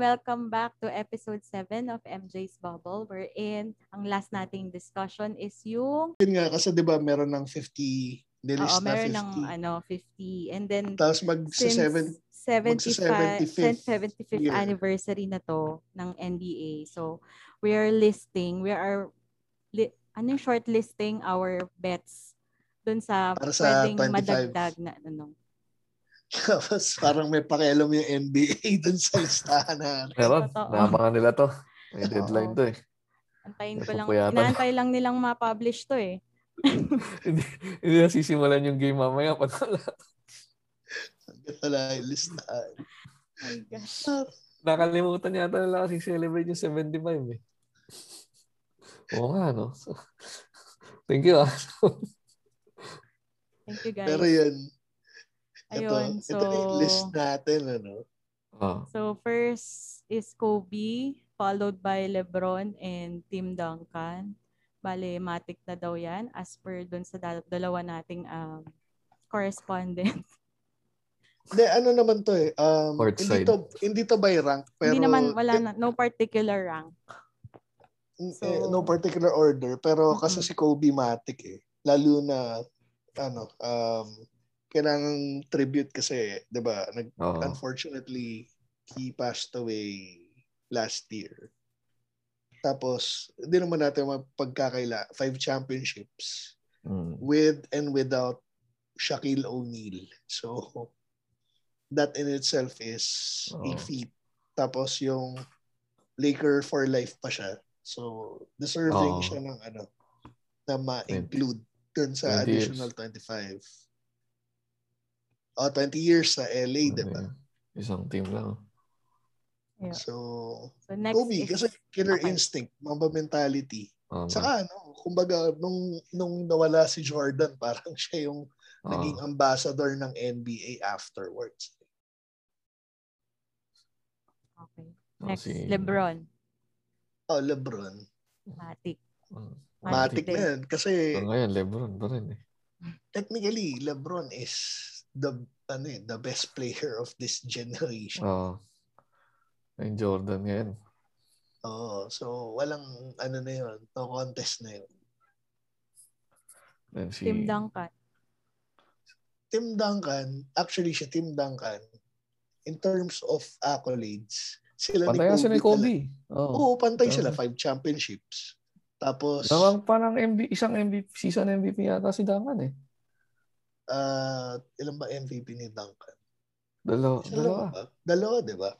Welcome back to episode 7 of MJ's Bubble wherein ang last nating discussion is yung Yun nga, kasi di ba meron ng 50, Oo, nilist na meron 50. ng ano 50 and then Tapos mag since 7 75 magsa-75th 75th year. anniversary na to ng NBA. So, we are listing, we are li, ano yung short listing our bets dun sa Para sa pwedeng 25. madagdag na ano. Tapos parang may pakialam yung NBA dun sa listahan na. Meron. Naabangan nila to. May deadline to eh. Antayin ko lang, inaantay lang nilang ma-publish to eh. hindi, hindi na sisimulan yung game mamaya pag wala. Hanggat wala yung listahan. Oh my gosh. Nakalimutan yata nila kasi celebrate yung 75 eh. Oo nga, no? So, thank you ah. Thank you guys. Pero yun, Ayun, ito so- list natin. Ano? Oh. So first is Kobe, followed by LeBron and Tim Duncan. Bale, matik na daw yan as per dun sa dal- dalawa nating um, correspondent. Hindi, ano naman to eh. Um, hindi, side. to, hindi to by rank. Pero, Hindi naman, wala na, no particular rank. eh, So- no particular order. Pero kasi Mm-mm. si Kobe Matic eh. Lalo na, ano, um, kailangang tribute kasi, di ba, nag, Oo. unfortunately, he passed away last year. Tapos, hindi naman natin mapagkakaila. Five championships Mm. with and without Shaquille O'Neal. So, that in itself is a Oo. feat. Tapos yung Laker for life pa siya. So, deserving Oo. siya ng ano, na ma-include dun sa 20 years. additional 25. Oh, 20 years sa LA, di ba? Isang team lang. Yeah. So, So next Kobe, is, kasi killer okay. instinct, mamba mentality. Oo. Saka ano, kumbaga, nung, nung nawala si Jordan, parang siya yung Oo. naging ambassador ng NBA afterwards. okay. Oo, Next, si- LeBron. Oh, LeBron. Matik. Oo. Matic Matic na yan. Kasi So, ngayon, Lebron pa rin eh. technically, LeBron is the ano eh, the best player of this generation. Oo. Yung Jordan ngayon. Oo. so, walang ano na yun. No contest na yun. Then si... Tim Duncan. Tim Duncan, actually siya Tim Duncan, in terms of accolades, sila Pantay ni Kobe. ni Kobe. Oo. Oo, pantay sila. Five championships. Tapos, Dalawang parang MV, isang MVP, season MVP yata si Duncan eh. Uh, ilan ba MVP ni Duncan? Dalawa. Isa Dalawa. ba? Dalawa, di ba?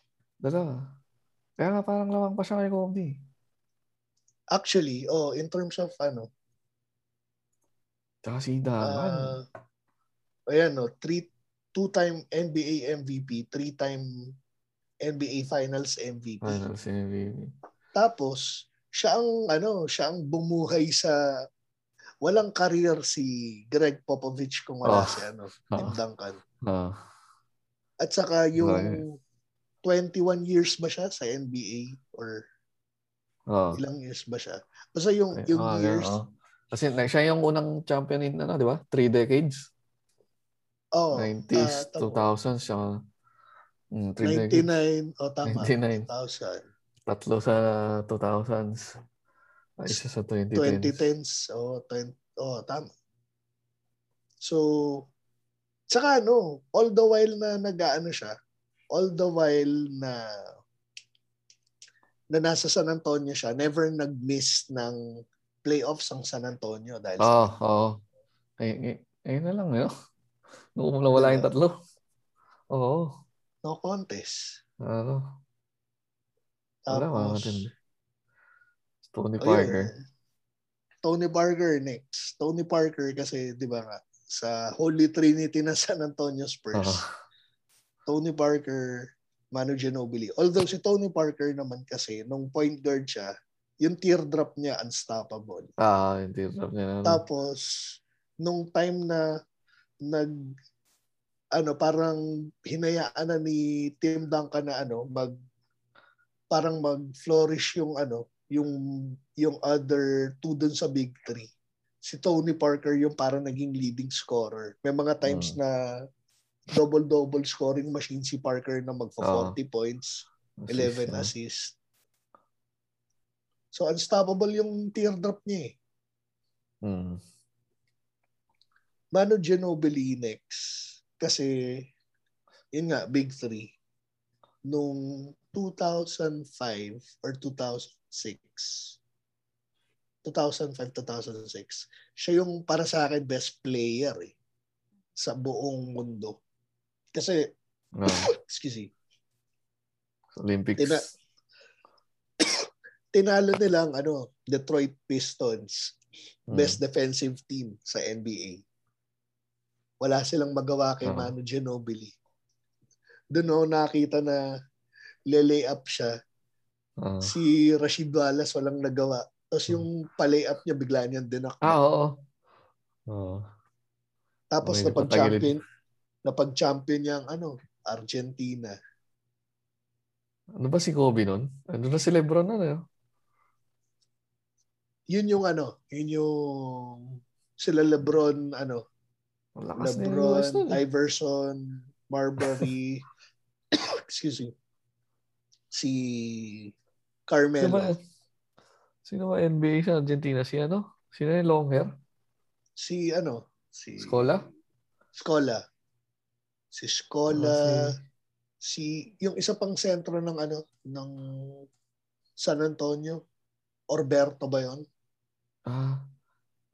Dalawa. Kaya nga parang lamang pa siya kay Kobe. Actually, oh, in terms of ano, Tsaka si Duncan. uh, ayan no, three, two-time NBA MVP, three-time NBA Finals MVP. Finals MVP. Tapos, siya ang ano, siya ang bumuhay sa walang career si Greg Popovich kung wala Oh. si ano, Tim Oh. Duncan. Ah. At saka yung Right. 21 years ba siya sa NBA or Oh. ilang years ba siya? Basta yung Okay. yung Ah, years. oh. Kasi siya yung unang champion in, ano, di ba? Three decades. Oh, 90s, ah, tama. 2000s, siya. Mm, three decades. 99, oh tama, 99. 2000. Tatlo sa 2000s. Ay, isa sa 2010s. 2010s, oh, 20, oh tama. So, saka ano, all the while na nag-ano siya, all the while na na nasa San Antonio siya, never nag-miss ng playoffs ang San Antonio dahil Oo, sa oo. Ay, ay, ayun na lang, yun. Nung nawala yung tatlo. Oo. no contest. Ano? Wala, Tapos, matindi. Tony ayun, Parker. Tony Parker next. Tony Parker kasi, di ba nga, sa Holy Trinity ng San Antonio Spurs. Oo. Tony Parker, Manu Ginobili. Although si Tony Parker naman kasi, nung point guard siya, yung teardrop niya unstoppable. Ah, yung teardrop niya. Tapos, nung time na nag ano parang hinayaan na ni Tim Duncan na ano mag parang mag-flourish yung ano yung yung other two dun sa big three. Si Tony Parker yung parang naging leading scorer. May mga times Hmm. na double-double scoring machine si Parker na magfa 40 Ah. points, Assist, 11 no? assists. So unstoppable yung teardrop niya eh. Mm. Manu Ginobili next. Kasi, yun nga, big three. Nung 2005 or 2006. 2005-2006. Siya yung para sa akin best player eh. Sa buong mundo. Kasi, No. excuse me, Olympics. Tina- tinalo nilang ano, Detroit Pistons. Mm. best defensive team sa NBA. Wala silang magawa kay Oo. Manu Ginobili. Doon ako nakita na lelay up siya. Si Rashid Wallace walang nagawa. Tapos yung palay up niya bigla niyang dinak. Hmm. Ah, oo. Oo. Tapos may napag-champion napag-champion niyang ano, Argentina. Ano ba si Kobe nun? Ano na si Lebron na no? Yun yung ano, yun yung sila LeBron ano, Ang lakas na yung LeBron, nun. eh. Iverson, Marbury, excuse me, si Sino Carmelo. ba, sino ba NBA sa Argentina? Si ano? Sino yung long hair? Si ano, si Scola? Scola. Si Scola, Ah, si yung isa pang sentro ng ano ng San Antonio, Orberto ba 'yon? Ah.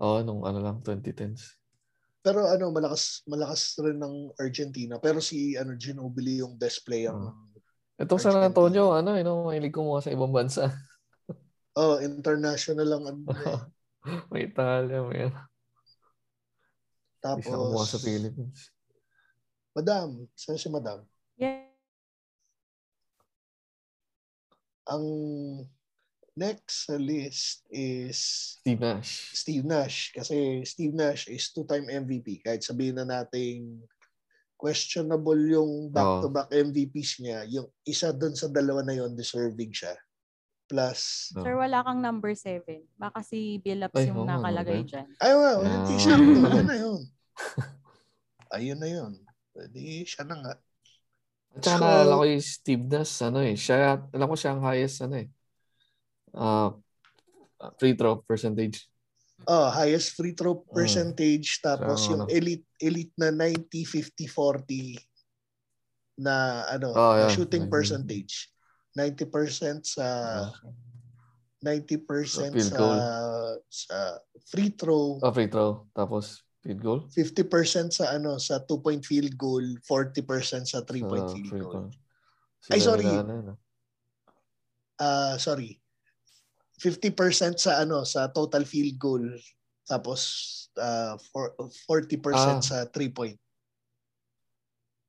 Oo, nung ano lang, 2010s. Pero ano, malakas malakas rin ng Argentina. Pero si ano Ginobili yung best player ng Itong San. Antonio, ano, you know, mahilig kumuha sa ibang bansa. Oh, international lang ano. eh. may Italia, may. Tapos Isa kumuha sa Philippines. Madam, saan si Madam? Yeah. Ang next sa list is Steve Nash. Steve Nash. Kasi Steve Nash is two-time MVP. Kahit sabihin na nating questionable yung back-to-back MVPs niya, yung isa dun sa dalawa na yon deserving siya. Plus, No. Sir, wala kang number 7. Baka si Billups yung nga, nakalagay ba? dyan. ay wow, hindi Ah. siya. Ayun na yun. Ayun na yun. Pwede siya na nga. At saka So- naalala ko yung Steve Nash, ano eh, siya, alam ko siya ang highest, ano eh, uh, free throw percentage. Oh, highest free throw percentage tapos So, yung ano? elite elite na 90 50 40 na ano, Oh, na yeah. shooting 90. percentage. 90% sa Uh, 90% Sa field sa, sa free throw, oh, free throw. Tapos, field goal. 50% sa ano sa two-point field goal, 40% sa three-point Sa field free goal. Ay, sorry. ano, ano. Ah, sorry. 50% sa ano sa total field goal tapos ah, for, 40% Ah. sa three-point.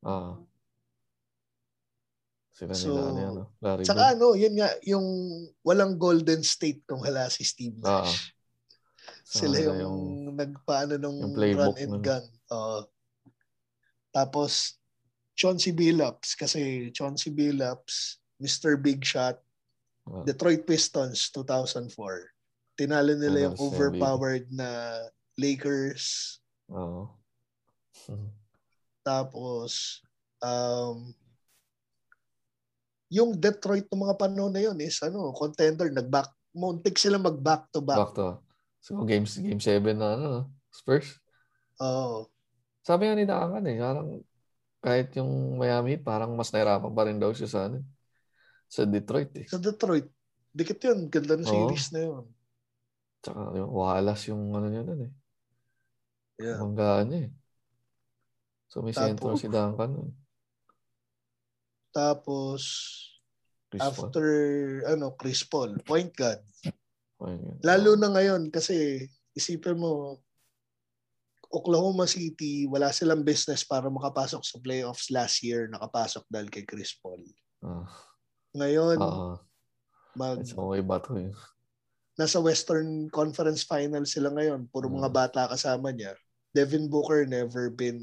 Ah. Sila So, nila, ano, ano, Larry Tsaka Bird. ano, yun nga, yung walang Golden State kung wala si Steve Ah. Nash. Sa Sila kanila yung, nagpaano nung yung run and nun. gun. Oo. tapos, Chauncey Billups, kasi Chauncey Billups, Mr. Big Shot, Ah. Detroit Pistons, 2004. Tinalo nila Ano, yung si overpowered na Lakers. Oo. Mhm. Tapos, um, yung Detroit ng mga panahon na yun is ano, contender, nag-back, muntik sila mag-back to back. Back to. So, game, game 7 na, ano, Spurs. Oo. Sabi nga ni Dakan eh, parang kahit yung Miami, parang mas nahirapan pa rin daw siya sa, ano, sa Detroit eh. Sa Detroit, dikit yun. Ganda ng series na yun. Tsaka yung Wallace yung ano niya nun eh. Yeah. Manggaan niya eh. So may Tapos- sentro si Duncan. nun. Tapos, Chris Paul. after, ano, Chris Paul, point guard. Ayun yun. Lalo na ngayon kasi isipin mo Oklahoma City, wala silang business para makapasok sa playoffs last year. Nakapasok dahil kay Chris Paul. Ah, Ngayon, Oo. mag, It's okay ba to eh? nasa Western Conference Final sila ngayon. Puro mga Mm. bata kasama niya. Devin Booker never been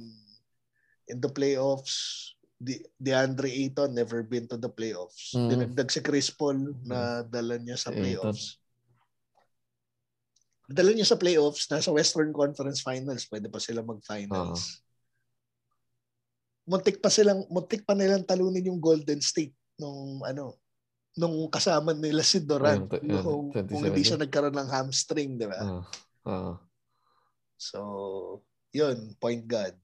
in the playoffs. De- DeAndre Ayton never been to the playoffs. Mm. Dinagdag si Chris Paul na dala niya sa Si Ayton. playoffs. Dala niya sa playoffs, nasa Western Conference Finals, pwede pa sila mag-finals. Muntik pa silang muntik pa nilang talunin yung Golden State nung ano nung kasama nila si Durant ayun, nung, kung hindi 2017. siya nagkaroon ng hamstring, di ba? Ah, ah. So, yun, point guard.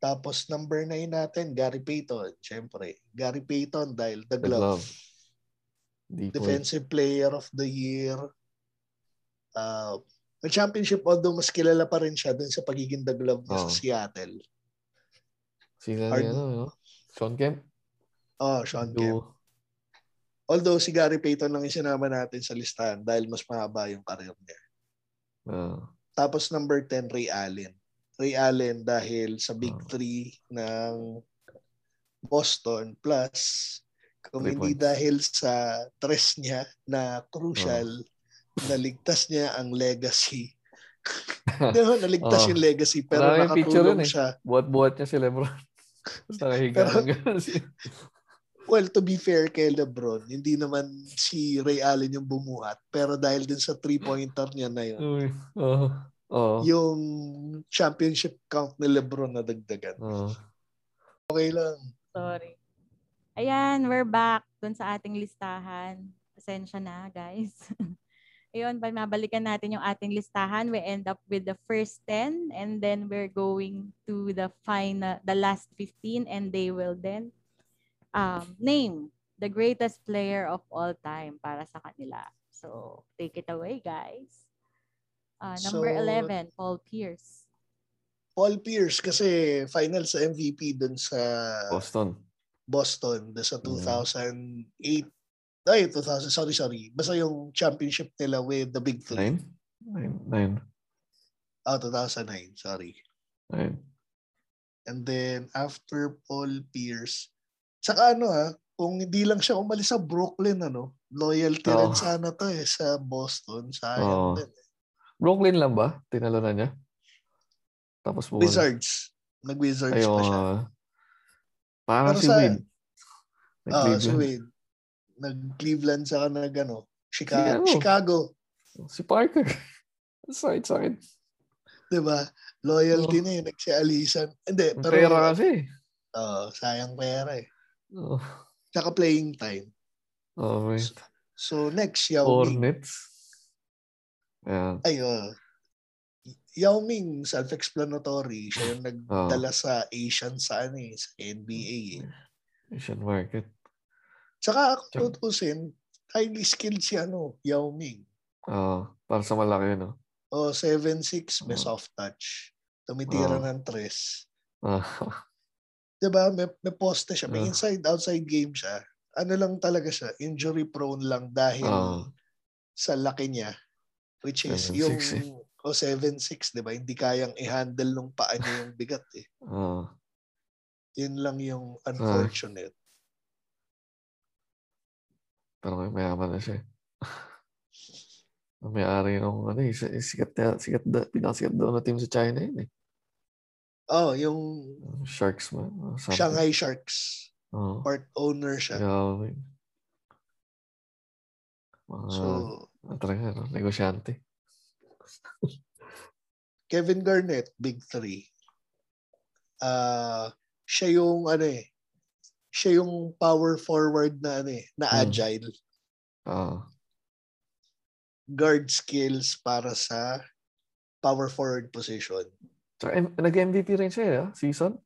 Tapos number 9 natin, Gary Payton. Siyempre, Gary Payton dahil the The glove. glove. Decoy. Defensive player of the year. Uh, may championship although mas kilala pa rin siya dun sa pagiging the glove niya sa Oo. Seattle. Sila Hard- ni ano, no? Sean Kemp? Oh, Sean Kemp. Although si Gary Payton lang yung sinama natin sa listahan dahil mas mahaba yung career niya. ah, Tapos number 10, Ray Allen. Ray Allen dahil sa Big. Three ng Boston plus kung Three hindi points. dahil sa tres niya na crucial, naligtas niya ang legacy. Mo, naligtas Oh. yung legacy pero Maraming nakatulong yun eh. siya. buhat-buhat niya si Lebron. Pero- gano'n si... Well, to be fair kay LeBron, hindi naman si Ray Allen yung bumuhat pero dahil din sa three-pointer niya na yun, Uy, Oo. Oo. yung championship count ni LeBron na dagdagan. Oo. Okay lang. Sorry. Ayan, we're back dun sa ating listahan. Pasensya na, guys. Ayun, pag mabalikan natin yung ating listahan, we end up with the first 10 and then we're going to the final, the last 15 and they will then um, name the greatest player of all time para sa kanila. So, take it away, guys. Uh, number So, 11, Paul Pierce. Paul Pierce kasi final sa MVP dun sa Boston. Boston dun sa Mm. 2008 ay 2000 sorry sorry basta yung championship nila with the Big Three Nine? Nine. Nine. ah 2009 sorry Nine. and then after Paul Pierce saka ano ha kung hindi lang siya umalis sa Brooklyn ano loyalty rin Oo. sana to eh sa Boston sayang Oo. din eh. Brooklyn lang ba? Tinalo na niya? Tapos bumalik. Wizards nag-Wizards pa siya oo. Parang Pero si sa- Wade. ah si Nag-Cleveland. Wade nag-Cleveland saka nag ano Chicago, ano? Chicago Si Parker. Sakit sakit. 'di ba? Loyalty Oo. na yun, nagsialisan. Hindi, Ang pero pera kasi. Oo, sayang pera eh. Oh, Tsaka playing time. oh wait. So next, Yao. Hornets. Ayan. Ay, oh. Yao Ming, self-explanatory. Siya yung nagdala sa Asian sa, ano, eh, sa NBA. Eh. Asian market. Tsaka, Tsaka- tutusin, highly skilled si ano, Yao Ming. Ah, para sa malaki, no? O, 7'6", may Oo. soft touch. Tumitira Oo. ng tres. Ah, Diba? May, may poste siya. May Oo. inside-outside game siya. Ano lang talaga siya, injury prone lang dahil Oo. sa laki niya. Which is 7'6" yung eh. o 7'6", di ba? Hindi kayang i-handle nung paa niya yung bigat eh. ah. Yun lang yung unfortunate. Pero may mayaman na siya. eh. Ang May-ari ng ano eh, si- sikat na, sikat na, pinakasikat daw na team sa China yun eh. Oh, yung Sharks man. oh, something. Shanghai Sharks. Oh, Part owner siya. grabe. Mga, So, talaga, no? negosyante. Kevin Garnett, Big Three. Ah, siya yung ano eh, siya yung power forward na ano eh, na Hmm. agile. Ah, Guard skills para sa power forward position. Tsaka M- nag-MVP rin siya, eh, ah, season.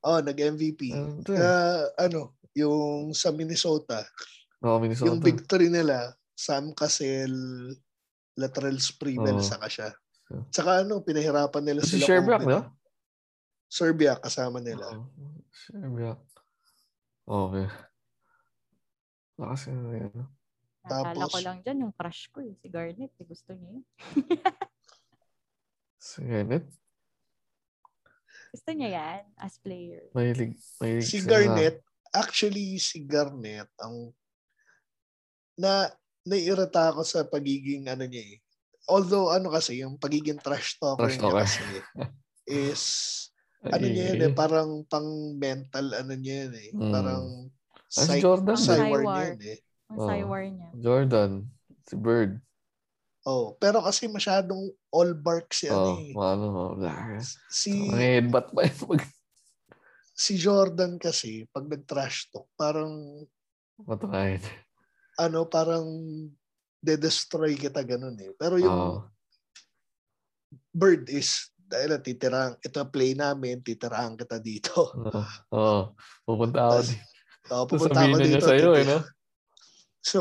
Oh, nag-MVP. Ano to eh. Na ano, yung sa Minnesota, Oo, Minnesota. yung big three nila, Sam Cassell, Latrell Sprewell, Oo. saka siya. So- Saka ano, pinahirapan nila Si sila. Sherbrooke, Kobe. no? Serbia kasama nila. Oo. Sherbrooke. Okay. Lakas yun. ano. Naalala ko Tapos- lang dyan yung crush ko eh, si Garnet. Eh, gusto niya yun. Si Kenneth. Gusto niya yan as player. Mahilig, mahilig Si. Garnett, actually si Garnett ang na naiirita ako sa pagiging ano niya eh. Although ano kasi yung pagiging trash talker Trash niya kasi is Ay, ano niya yun eh, parang pang mental ano niya yun eh. Mm. Parang Ah, si psych, Jordan. Cywar. niya yun eh. Ang cywar niya. Jordan. Si Bird. Oh, pero kasi masyadong all bark si ano Oh, eh. ano, oh, blah. Si Ang headbutt pa. Pag si Jordan kasi pag nag-trash talk, parang matukayin. ano, parang de-destroy kita ganun eh. Pero yung Oo. bird is dahil titirang ito play namin, titirang kita dito. Oo. Oo. Pupunta ako. Tas, di- oh, pupunta ako sabihin na niya dito. sa'yo, eh, no? So.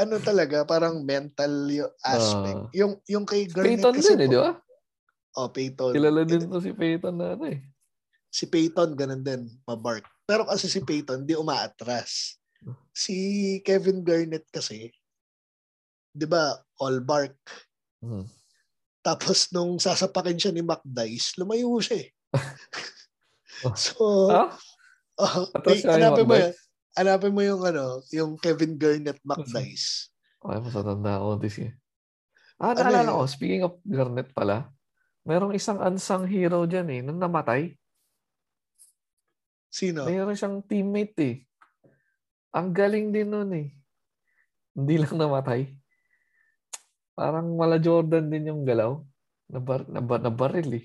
Ano talaga, parang mental yung aspect. Ah. yung yung kay Garnett Peyton kasi din, eh, po- di ba? Oh, Peyton. Kilala din to si Peyton na ano eh. Si Peyton, ganun din, mabark. Pero kasi si Peyton, di umaatras. Si Kevin Garnett kasi, di ba, all bark. Hmm. Tapos nung sasapakin siya ni Mac Dice, lumayo siya eh. Oh. so, Ah? oh, Atras eh, hanapin mo yan. Hanapin mo yung ano, yung Kevin Garnett Mac Dice. Ay, mas matanda ako this year. Ah, Ano naalala yun? ko, speaking of Garnet pala, merong isang unsung hero dyan eh, nung namatay. Sino? Mayroon siyang teammate eh. Ang galing din nun eh. Hindi lang namatay. Parang mala Jordan din yung galaw. Nabar, nabar, nabaril eh.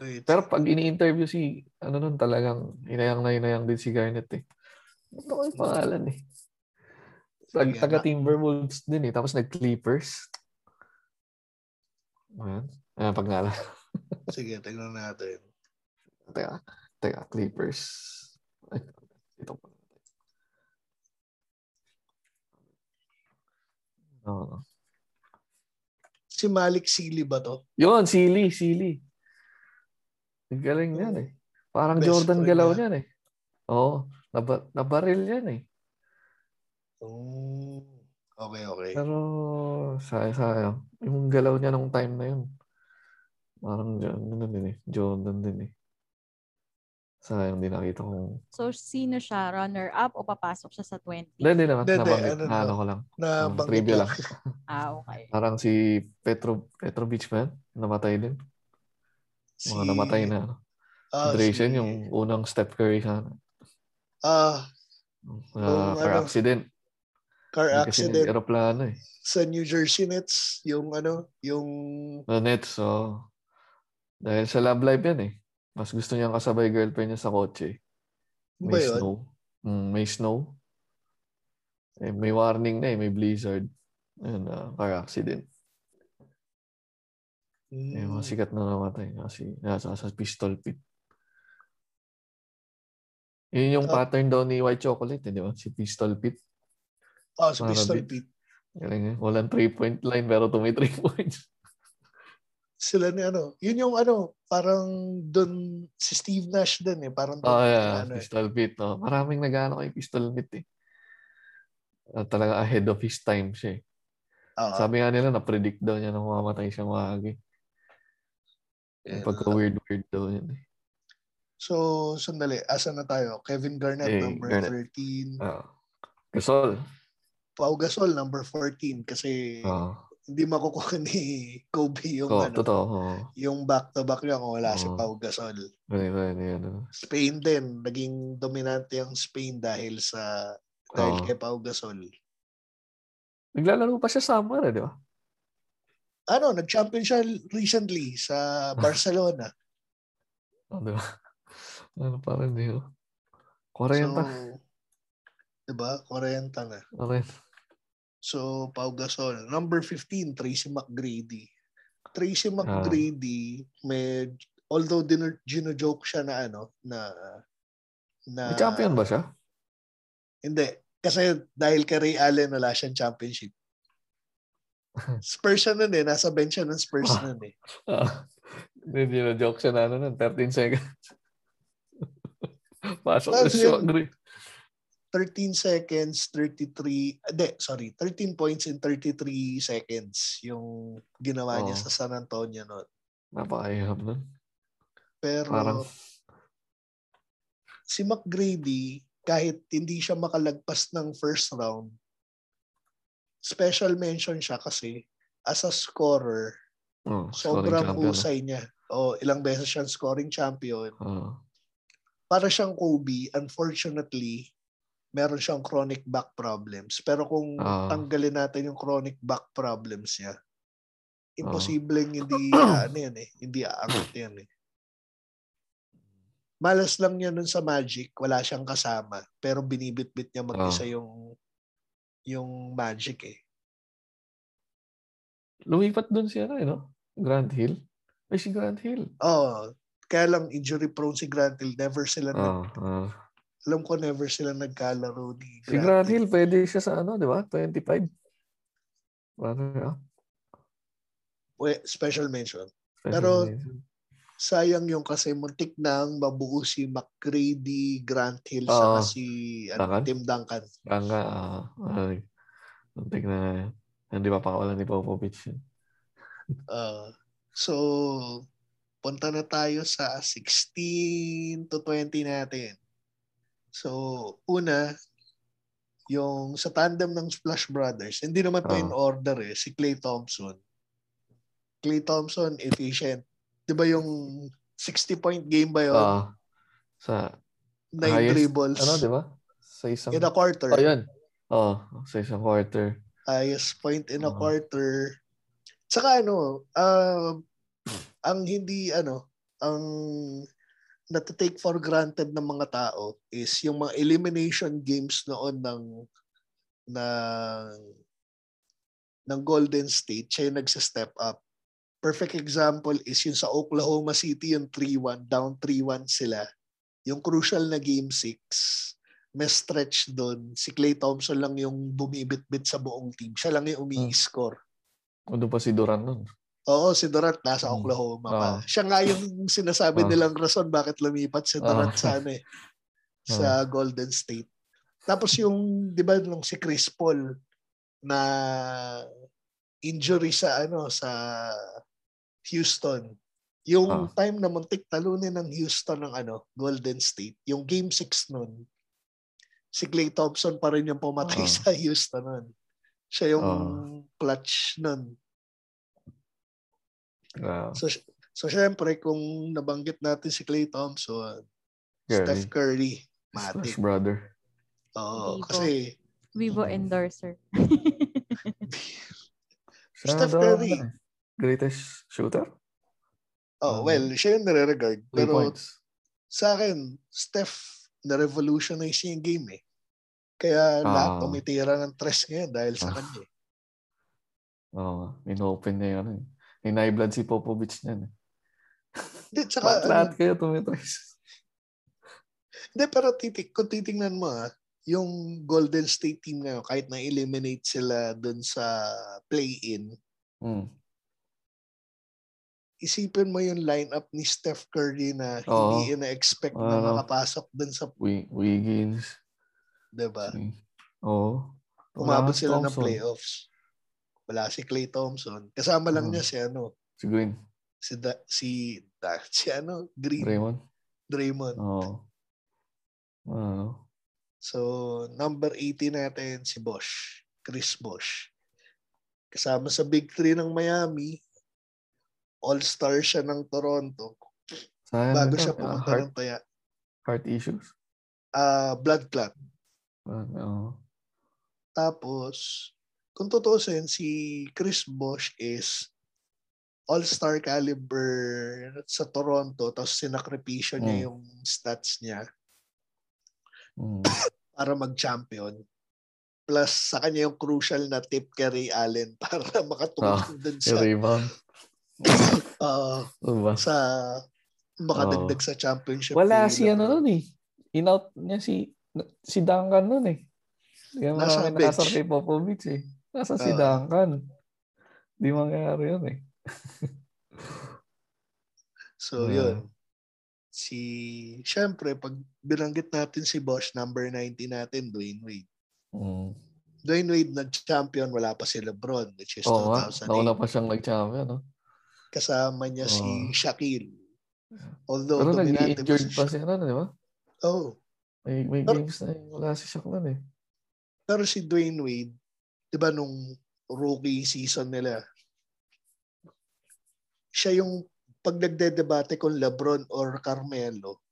Wait. Pero pag ini-interview si, ano nun talagang, inayang na inayang din si Garnet eh. Ano ko yung pangalan eh. Tag, taga Timberwolves din eh. Tapos nag-Clippers. Ayan. Ayan, pag naalala. Sige, tingnan natin. Teka, teka, Clippers. Ay, ito pa. Oo. Si Malik Sili ba to? Yun, Sili, Sili. Ang Galing yan eh. Parang Best Jordan galaw niya. niyan eh. Oo, naba, nabaril yan eh. Mm, okay, okay. Pero, sayang, sayang. Yung galaw niya nung time na yun. Parang ganun din eh. Jordan din eh. Sayang, di nakita kong... So, sino siya? Runner-up o papasok siya sa 20? Hindi, hindi naman. Hindi, hindi, Nabanggit. ano Na, ano ko lang. Na Um, banggit trivia lang. lang. Ah, okay. Parang si Petro, Petrovic man, namatay din. Mga namatay na. ano. ah, Hydration, si- yung unang Steph Curry sana. Ah, Uh, Yung car ano, accident. car Hindi kasi accident aeroplano eh. sa New Jersey Nets, yung ano, yung No Nets, so dahil sa love life yan eh. Mas gusto niyang kasabay girlfriend niya sa kotse. ba May yun? snow. Mm, may snow. Eh, may warning na eh, may blizzard. Ayun, uh, car accident. Mm, May mga sikat na namatay kasi nasa sa pistol pit. Yun yung Ah. pattern daw ni White Chocolate, eh, di ba? Si pistol pit. ah, sa Para Pistol. Pit. Galing eh. Walang three-point line pero tumi three points. Sila ni ano, yun yung ano, parang doon si Steve Nash din eh, parang doon Oh, yeah. ano, eh. Pistol pit. Oh. Maraming nag-ano kay pistol pit eh. At talaga ahead of his time siya eh. Ah, Sabi nga nila, na-predict daw niya nang mamatay siya maagi. yun. Pagka-weird-weird daw yun eh. So, sandali, asa na tayo? Kevin Garnett, Eh, number Garnett. 13. Ah. Gasol. Pau Gasol, number 14. Kasi Oh. hindi makukuha ni Kobe yung, Oh, ano, totoo. Oh. yung back-to-back niya kung wala si Oo. Pau Gasol. Ganun, ganun, ganun. Spain din, naging dominante ang Spain dahil sa dahil Oo. kay Pau Gasol. Naglalaro pa siya summer eh, di ba? Ano, nag-champion siya recently sa Barcelona. Oh, di ba? Ano pa rin, so, 40. 'di ba? 40 na. Okay. So, Pau Gasol. Number 15, Tracy McGrady. Tracy Ah. McGrady, may, although din, gino-joke siya na ano, na, na, May champion ba siya? Hindi. Kasi dahil kay Ray Allen, wala siyang championship. Spurs siya nun eh. Nasa bench siya ng Spurs Ah. nun eh. Ah, Hindi na joke siya na ano nun, 13 seconds. Pasok na siya. Agree. 13 seconds, 33, hindi, sorry, 13 points in 33 seconds yung ginawa niya Oo. sa San Antonio noon. Napakahirap nun. Pero Parang, si McGrady, kahit hindi siya makalagpas ng first round, special mention siya kasi as a scorer, oh, sobrang husay niya. O ilang beses siyang scoring champion. Oh. Para siyang Kobe, unfortunately, meron siyang chronic back problems. Pero kung Ah. tanggalin natin yung chronic back problems niya, Ah. imposibleng hindi ano yan eh, hindi aangat yan eh. Malas lang niya nun sa Magic, wala siyang kasama, pero binibit-bit niya Ah. mag-isa yung yung Magic eh. Lumipat doon si ano, eh, no? Grant Hill. Ay, si Grant Hill. Oh, kaya lang injury prone si Grant Hill, never sila nag, Oh, oh. alam ko never sila nagkalaro ni Si Grant Hill, pwede siya sa ano, di ba? 25. Ano, We- special mention. special Pero- mention. sayang yung kasi muntik nang mabuo si McGrady, Grant Hill, Oo. saka si ano, Duncan? Tim Duncan. Kaya nga, ah, ay, muntik na, hindi pa pakawalan ni Popovich. yun. Uh, so, punta na tayo sa 16 to 20 natin. So, una, yung sa tandem ng Splash Brothers, hindi naman to Oo. in order eh, si Clay Thompson. Clay Thompson, efficient. Di ba yung 60-point game ba yun? Ah, sa, Nine highest, dribbles ano, di ba? Sa isang, in a quarter. oh, yun. Oh, sa isang quarter. highest point in a Oo. quarter. Tsaka ano, um, ang hindi ano, ang natitake for granted ng mga tao is yung mga elimination games noon ng ng ng Golden State, siya yung nagsa-step up. Perfect example is yung sa Oklahoma City, yung 3-1, down 3-1 sila. Yung crucial na game 6, may stretch doon. Si Clay Thompson lang yung bumibit-bit sa buong team. Siya lang yung umi-score. Ano pa si Durant nun? Oo, si Durant nasa Hmm. Oklahoma pa. Oo. Siya nga yung sinasabi Oo. nilang rason bakit lumipat si Durant Oo. sa ano eh, sa Golden State. Tapos yung, di ba, nung si Chris Paul na injury sa ano sa Houston. Yung Ah. time na muntik talunin ng Houston ng ano, Golden State, yung game 6 nun, si Klay Thompson pa rin yung pumatay Ah. sa Houston nun. Siya yung Ah. clutch nun. Ah, So, so syempre, kung nabanggit natin si Klay Thompson, Curry. Steph Curry, Splash matik. brother. Oo, Vivo. kasi Vivo endorser. Steph Curry. Greatest shooter? oh, Ah. well, siya yung nare-regard. Three Pero points. sa akin, Steph, na-revolutionize niya yung game eh. Kaya lahat Ah. tumitira ng tres ngayon dahil sa Ah. kanya. eh. Oo, in-open niya yun. eh. Hinaiblood si Popovich niyan. eh. Hindi, tsaka, Lahat, ano, lahat kayo tumitres. hindi, pero titik, kung titingnan mo ah, yung Golden State team ngayon, kahit na-eliminate sila dun sa play-in, Mm. isipin mo yung lineup ni Steph Curry na Oo. hindi ina-expect na Ano? makapasok dun sa, Wi- Wiggins. 'di ba? Si- Oo. Umabot sila ng Thompson. playoffs. Wala si Klay Thompson. Kasama lang Hmm. niya si ano, Si Green. si da, si da, si ano, Green, Draymond. Draymond. Oo. Oo. So, number 80 natin si Bosch, Chris Bosch. Kasama sa Big Three ng Miami, All-Star siya ng Toronto Sayang bago siya pumunta heart, ng Taya. heart issues. Ah, blood clot. Ah, Oo. Tapos, kung tutusin, si Chris Bosch is all-star caliber sa Toronto tapos sinakripisyo niya Mm. yung stats niya Mm. para mag-champion. Plus, sa kanya yung crucial na tip kay Ray Allen para makatulong dun Si sa, Raymond. ah, Ano ba? sa makadagdag sa championship. Wala si ano LeBron. nun eh. In-out niya si si Duncan nun eh. Kaya Nasa bench. kay Popovich eh. Nasa si Oo. Duncan. Di mangyayari yun eh. So, Yeah. yun. Si, syempre, pag binanggit natin si Bosch, number 90 natin, Dwayne Wade. Mm. Dwayne Wade nag-champion, wala pa si LeBron, which is Oo nga. 2008. Nauna pa siyang nag-champion. No? Kasama niya si Oo. Shaquille. Although, Pero si pa siya nun, di ba? Oh. May, may Pero- games na wala si Shaq eh. Pero si Dwayne Wade, di ba nung rookie season nila, siya yung pag nagdedebate kung Lebron or Carmelo,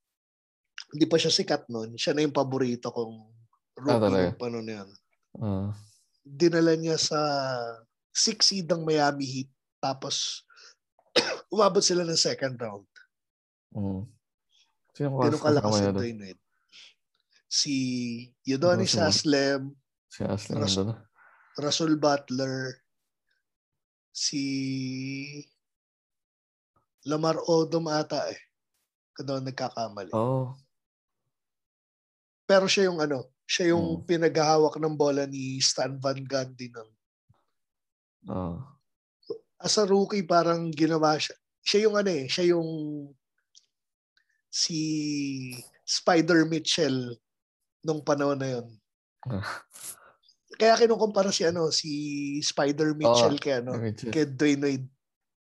hindi pa siya sikat nun. Siya na yung paborito kong rookie Ah, panon na yun. Ah, Dinala niya sa six seed ng Miami Heat. Tapos, umabot sila ng second round. mm. Sino Ganun kas- kalakas doon? Dwayne Wade. Si Udonis. Haslem, Si Ashley Ras-. Russell Butler, si Lamar Odom ata eh. Kung nagkakamali. Oo. Pero siya yung ano, siya yung Hmm. pinaghahawak ng bola ni Stan Van Gundy nun. Oo. As a rookie, parang ginawa siya. Siya yung ano eh, siya yung si Spider Mitchell nung panahon na yun. Kaya kinukumpara si ano, si Spider Mitchell Oo. kay ano, kay Dwayne Wade.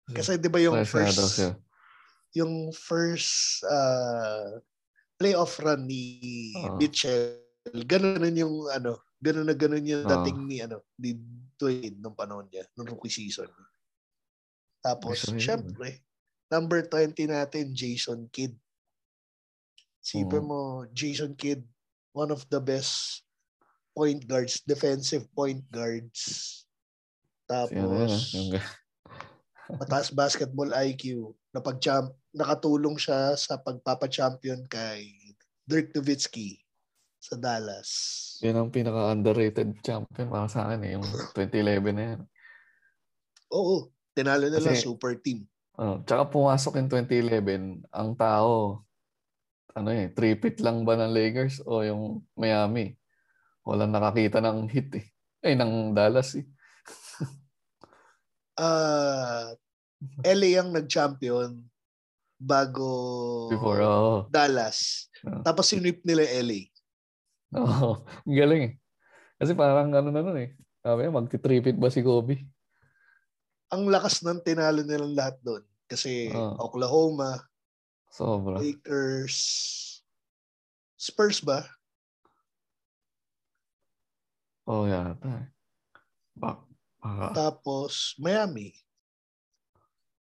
Kasi 'di ba yung first yung first uh, playoff run ni Oo. Mitchell, ganun na yung ano, ganun na ganun yung Oo. dating ni ano, ni Dwayne nung panahon niya, nung rookie season. Tapos, syempre, number 20 natin, Jason Kidd. Sipin Oo. mo, Jason Kidd, one of the best point guards, defensive point guards. Ano ah, Tapos, yung, mataas basketball IQ na pag nakatulong siya sa pagpapa-champion kay Dirk Nowitzki sa Dallas. yun ang pinaka-underrated champion para sa akin eh. Yung 2011 na yan. Oo, tinalo nila Kasi- super team. Oh, tsaka pumasok in 2011, ang tao, ano eh, tripit lang ba ng Lakers o yung Miami? Walang nakakita ng hit eh. Eh, ng Dallas eh. Ah, LA ang nag-champion bago Before, oo. Dallas. Oo. Tapos sinip nila LA. Oo, ang galing eh. Kasi parang ano na nun eh. Sabi niya, magti-tripit ba si Kobe? Ang lakas ng tinalo nilang lahat doon. Kasi Oo. Oklahoma, Sobra. Lakers, Spurs ba? Oo, oh, yata eh. Bak, baka. Tapos Miami.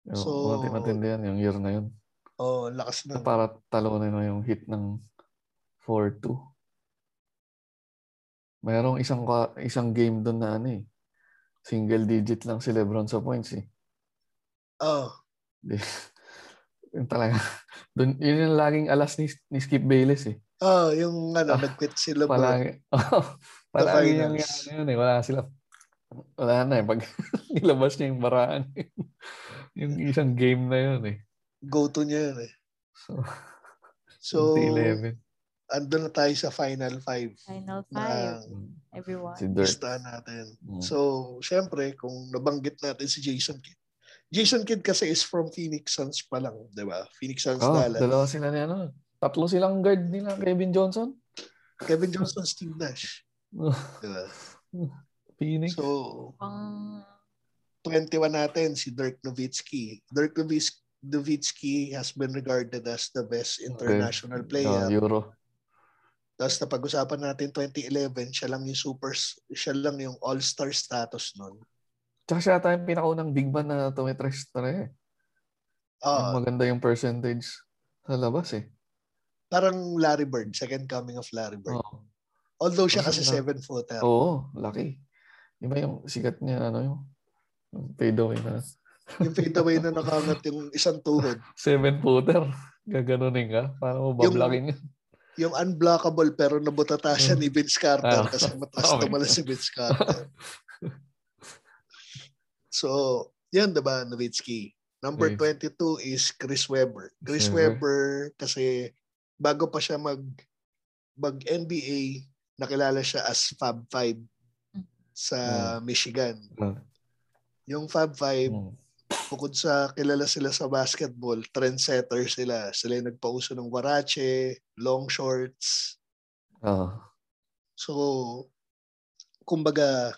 Yung, So- mati- matindi yan, yung year na yun. Oh, ang lakas ng Para talunin mo yung hit ng 4-2. Mayroong isang isang game doon na ano eh. Single digit lang si LeBron sa points eh. Oh, Di, yun talaga. Dun, yun yung laging alas ni, ni Skip Bayless eh. oh, yung ano, Ah, nag-quit si LeBron. Palagi, oh, palagi yung yun eh. Wala sila. Wala na eh. Pag nilabas niya yung baraan. yung isang game na yun eh. Go-to niya yun eh. So, So, 2011. andun na tayo sa Final Five Final na five, everyone. Si listahan natin. Mm. So, syempre, kung nabanggit natin si Jason Kidd. Jason Kidd kasi is from Phoenix Suns pa lang, di ba? Phoenix Suns, Oh, Dallas. dalawa sila ni ano. Tatlo silang guard nila, Kevin Johnson. Kevin Johnson, Steve Nash. Phoenix. So, Pang 21 natin, si Dirk Nowitzki. Dirk Nowitzki, Nowitzki has been regarded as the best international Oh, player. Euro. Tapos napag-usapan natin 2011, siya lang yung super, siya lang yung all-star status nun. Tsaka siya ata yung pinakaunang big man na tumitres talaga eh. Ah, maganda yung percentage sa labas eh. parang Larry Bird, second coming of Larry Bird. Oo. Although siya kasi 7 footer. Oo, laki. Di ba yung sikat niya, ano yung, yung fade away na Yung fadeaway na nakangat yung isang tuhod. seven footer. Gaganunin ka. Para mo Yung- bablakin yun. Yung unblockable pero nabutata siya ni Vince Carter Ah, kasi mataas okay. naman si Vince Carter. So, yan diba, Nowitzki. Number Okay. 22 is Chris Webber. Chris Chris Webber kasi bago pa siya mag mag NBA, nakilala siya as Fab Five sa Michigan. Ah. Yung Fab Five, Mm. bukod sa kilala sila sa basketball, trendsetter sila. Sila yung nagpauso ng warache, long shorts. Ah. So, kumbaga,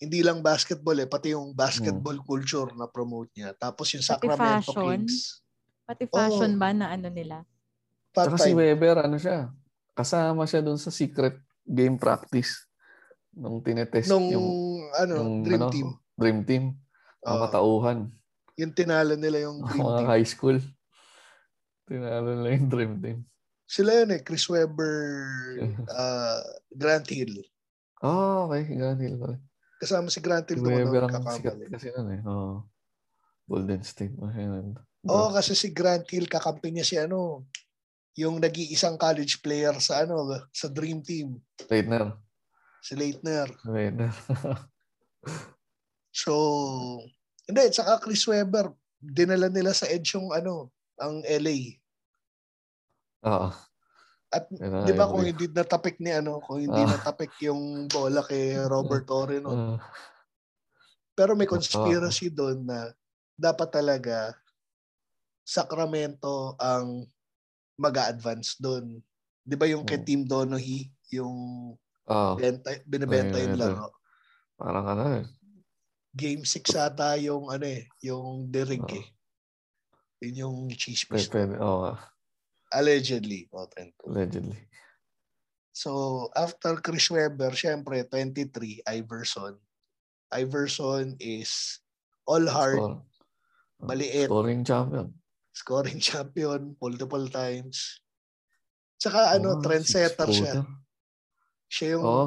hindi lang basketball eh, pati yung basketball culture na promote niya. Tapos yung Pati Sacramento fashion. Kings. Pati fashion ba na ano nila? Tsaka si Part-time. Weber, ano siya, kasama siya doon sa secret game practice nung tinetest Nung, yung, ano, yung Dream ano, Team. Dream Team. Mga Oo. katauhan. Yung tinalo nila yung Dream Mga Team. high school. Tinalo nila yung Dream Team. Sila yun eh, Chris Webber, uh, Grant Hill. Oh, okay. Ganun pala. Kasama si Grant Hill doon Weber ang ang sikat kasi nun eh. Oh. Golden State. Oo, kasi si Grant Hill kakampi niya si ano, yung nag-iisang college player sa ano, sa Dream Team, Leitner. si Leitner. Leitner. So, hindi, saka Chris Webber, dinala nila sa edge yung ano, ang LA. Oo. At na, di ba kung hindi natapik ni ano, kung hindi Ah. natapik yung bola kay Robert Torre no. Ah, Pero may conspiracy doon na dapat talaga Sacramento ang mag-advance doon. Di ba yung kay Oo. Team Donohy, yung Oo. benta, binibenta yung laro. Parang ano eh. Game 6 ata yung ano eh, yung dirig Oo. eh. Yun yung cheese piece. pwede. Oo. Allegedly. quote and quote. allegedly. So, after Chris Webber, syempre, 23, Iverson. Iverson is all hard, Score. maliit, Scoring champion. Scoring champion multiple times. Tsaka ano, Oo, trendsetter siya. Siya yung, Oo.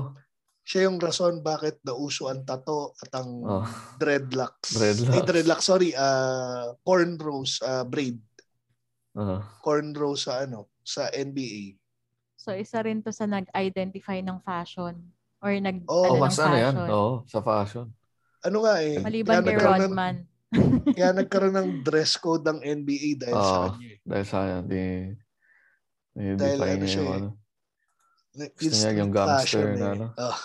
siya yung rason bakit nauso ang tato at ang Oh. dreadlocks. Dreadlocks. Eh, dreadlocks, sorry, uh, cornrows, uh, braid. Oo. Cornrows sa ano, sa NBA. So, isa rin to sa nag-identify ng fashion or nag Oh, ano, ng mas ano yan? fashion. Oo, sa fashion. Ano nga eh. Maliban kay nagkaroon ng- Rodman. Kaya nagkaroon ng dress code ng NBA dahil sa Oo. kanya. eh. Dahil sa yan, di, di Dahil ano siya yung eh. ano. Gusto niya yung gangster na eh. ano. Oh,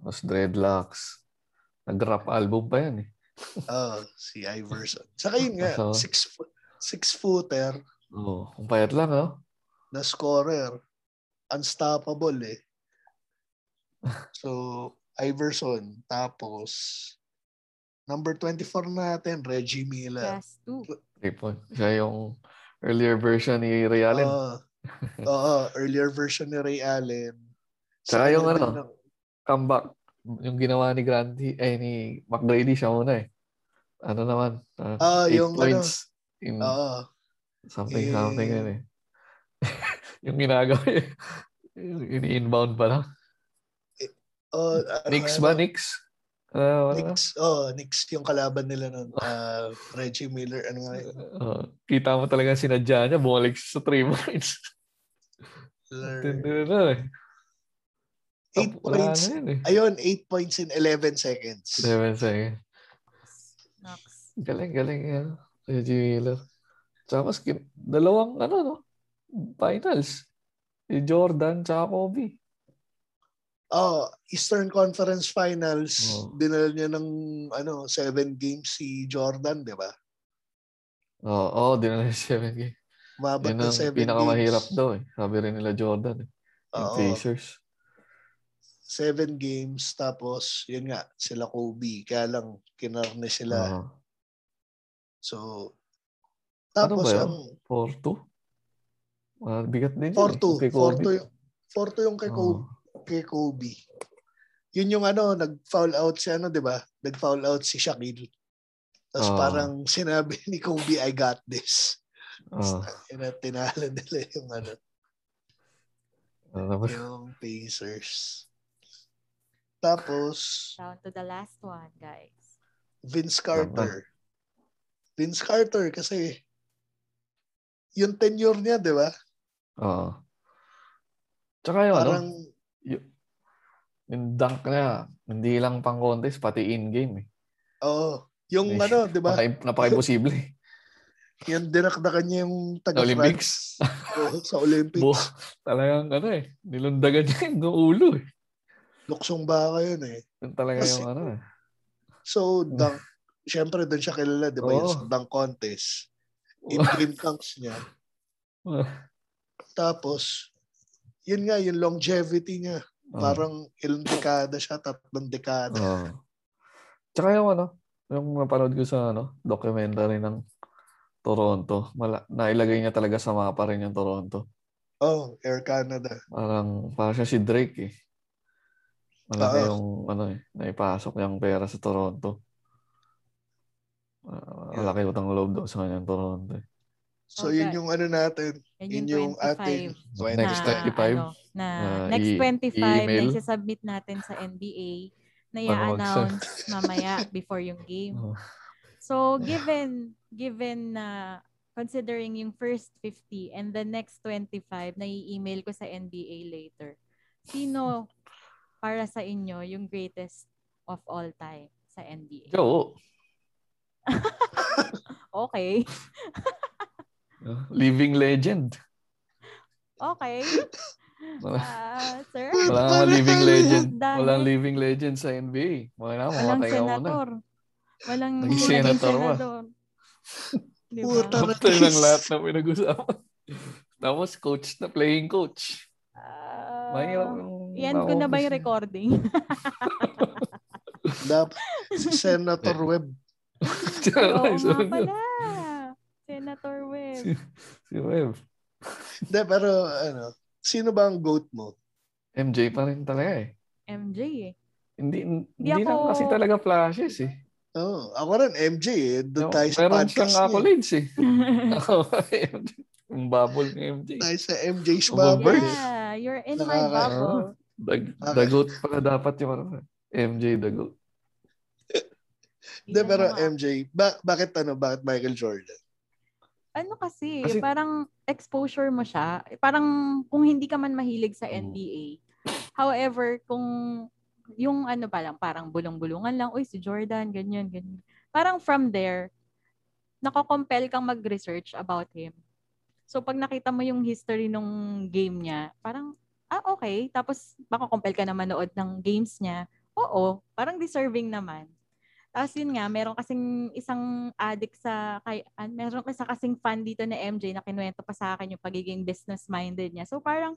Mas dreadlocks. Nag-rap album pa yan eh. oh, si Iverson. Saka yun nga, So- six, fo- six footer Oo. Kung payat lang, no? na scorer. Unstoppable eh. So, Iverson. Tapos, number 24 natin, Reggie Miller. Yes, two. Point. Siya yung earlier version ni Ray Allen. Oo. Oo, earlier version ni Ray Allen. Tsaka yung ano, ng- Comeback. Yung ginawa ni Grandi, eh, ni McGrady siya muna eh. Ano naman? Uh, Ah, eight yung ano, points in Oo. something eh, something yun eh. yung ginagawa eh. Yung ini-inbound pa lang. Oh, ano Knicks nga, ba? ano? Knicks? Uh, Knicks. Oh, Knicks yung kalaban nila nun. Ah, Reggie Miller. Ano nga yun? uh, kita mo talaga sinadya niya, bumalik siya sa 3 points. Tindi na eh. Eight Wala points. na yun eh. Ayun, 8 points in 11 seconds. 11 seconds. Galing, galing yan. Reggie Miller. Tsaka mas kin- dalawang ano no? Finals. Si Jordan tsaka Kobe. Oh, Eastern Conference Finals, Oh. dinala niya ng ano, 7 games si Jordan, di ba? Oo, oh, oh, dinala siya 7 game. Umabot Yun ng ang 7 pinakamahirap games. daw eh. Sabi rin nila Jordan eh. Oo, Pacers. 7 games tapos yun nga sila Kobe kaya lang kinarne sila. Oo. So Ano tapos ba yun? ang 4-2? Ah, bigat din yun 4-2, eh. Kay Kobe. 4-2 yung 4-2 yung kay Kobe, Oo. Kay Kobe. Yun yung ano, nag-foul out si ano, 'di ba? Nag-foul out si Shaquille. Tapos Oo. parang sinabi ni Kobe, I got this. Oo. Yun na, tinalo nila yung ano, Ano ba? yung Pacers. Tapos, Down to the last one, guys. Vince Carter. Vince Carter kasi yung tenure niya, di ba? Oo. Tsaka yung ano, Parang, y- yung dunk niya, hindi lang pang contest, pati in-game eh. oh, yung Eh, ano, di ba? Napaka- Napaka-imposible eh. Yung dinakdakan niya yung taga Olympics. France sa Olympics. Bu talagang ano eh, nilundagan niya yung ulo eh. Luksong baka yun eh. Yun talaga Kasi- yung ano eh. So, dunk, syempre doon siya kilala, di ba? Yung Oo. sa dunk contest. In-game dunks niya. Tapos, yun nga, yung longevity niya. Oo. Parang ilang dekada siya, tatlong dekada. Oo. Tsaka yung ano, yung napanood ko sa ano, documentary ng Toronto. Mala- nailagay niya talaga sa mapa rin yung Toronto. Oh, Air Canada. Parang, parang siya si Drake eh. Malaki yung ano eh, naipasok niyang pera sa Toronto. Uh, Yeah. Malaki utang loob daw sa kanya yung Toronto. eh. So, Okay. yun yung ano natin. Yun yung yung 25 ating Next na, 25. ano, na Ah, next i- 25 na isasubmit natin sa NBA na i-announce mamaya before yung game. Oh. So, given given na considering yung first 50 and the next 25 na i-email ko sa NBA later, sino para sa inyo yung greatest of all time sa NBA? Joe. Okay. Living legend. Okay. Wala, Ah, sir? wala nga living legend. Dahil- Walang living legend sa NBA. Mga na, Walang mamatay ka muna. senator. Walang Naging naging senator ba? senador. Di ba? Puta na. After ng lahat na pinag-usapan. Tapos coach na, playing coach. Ah, Mahirap yung Yan ko na ba yung recording? Dapat si Senator Webb. Oo nga pala. Senator Webb. Si, si Webb. Hindi, pero ano, sino ba ang GOAT mo? MJ pa rin talaga eh. MJ eh. Hindi, hindi Di lang ako- kasi talaga flashes eh. Oh, ako rin, MJ eh. Doon No, tayo sa meron podcast siyang niya. accolades eh. Yung bubble ni MJ. Tayo sa MJ's Bubble. Yeah, you're in my bubble. Dag, Okay. dagot pala dapat yung ano. MJ dagot. Hindi, Tingnan pero. MJ, ba- bakit ano, bakit Michael Jordan? Ano kasi, Kasi- parang exposure mo siya. Parang kung hindi ka man mahilig sa Mm. NBA. However, kung yung ano pa lang, parang bulong-bulungan lang, uy, si Jordan, ganyan, ganyan. Parang from there, nako-compel kang mag-research about him. So, pag nakita mo yung history nung game niya, parang, ah, okay. Tapos, mako-compel ka na manood ng games niya. Oo, parang deserving naman. Tapos yun nga, meron kasing isang addict sa, kay, ah, meron kasi kasing fan dito na MJ na kinuwento pa sa akin yung pagiging business-minded niya. So parang,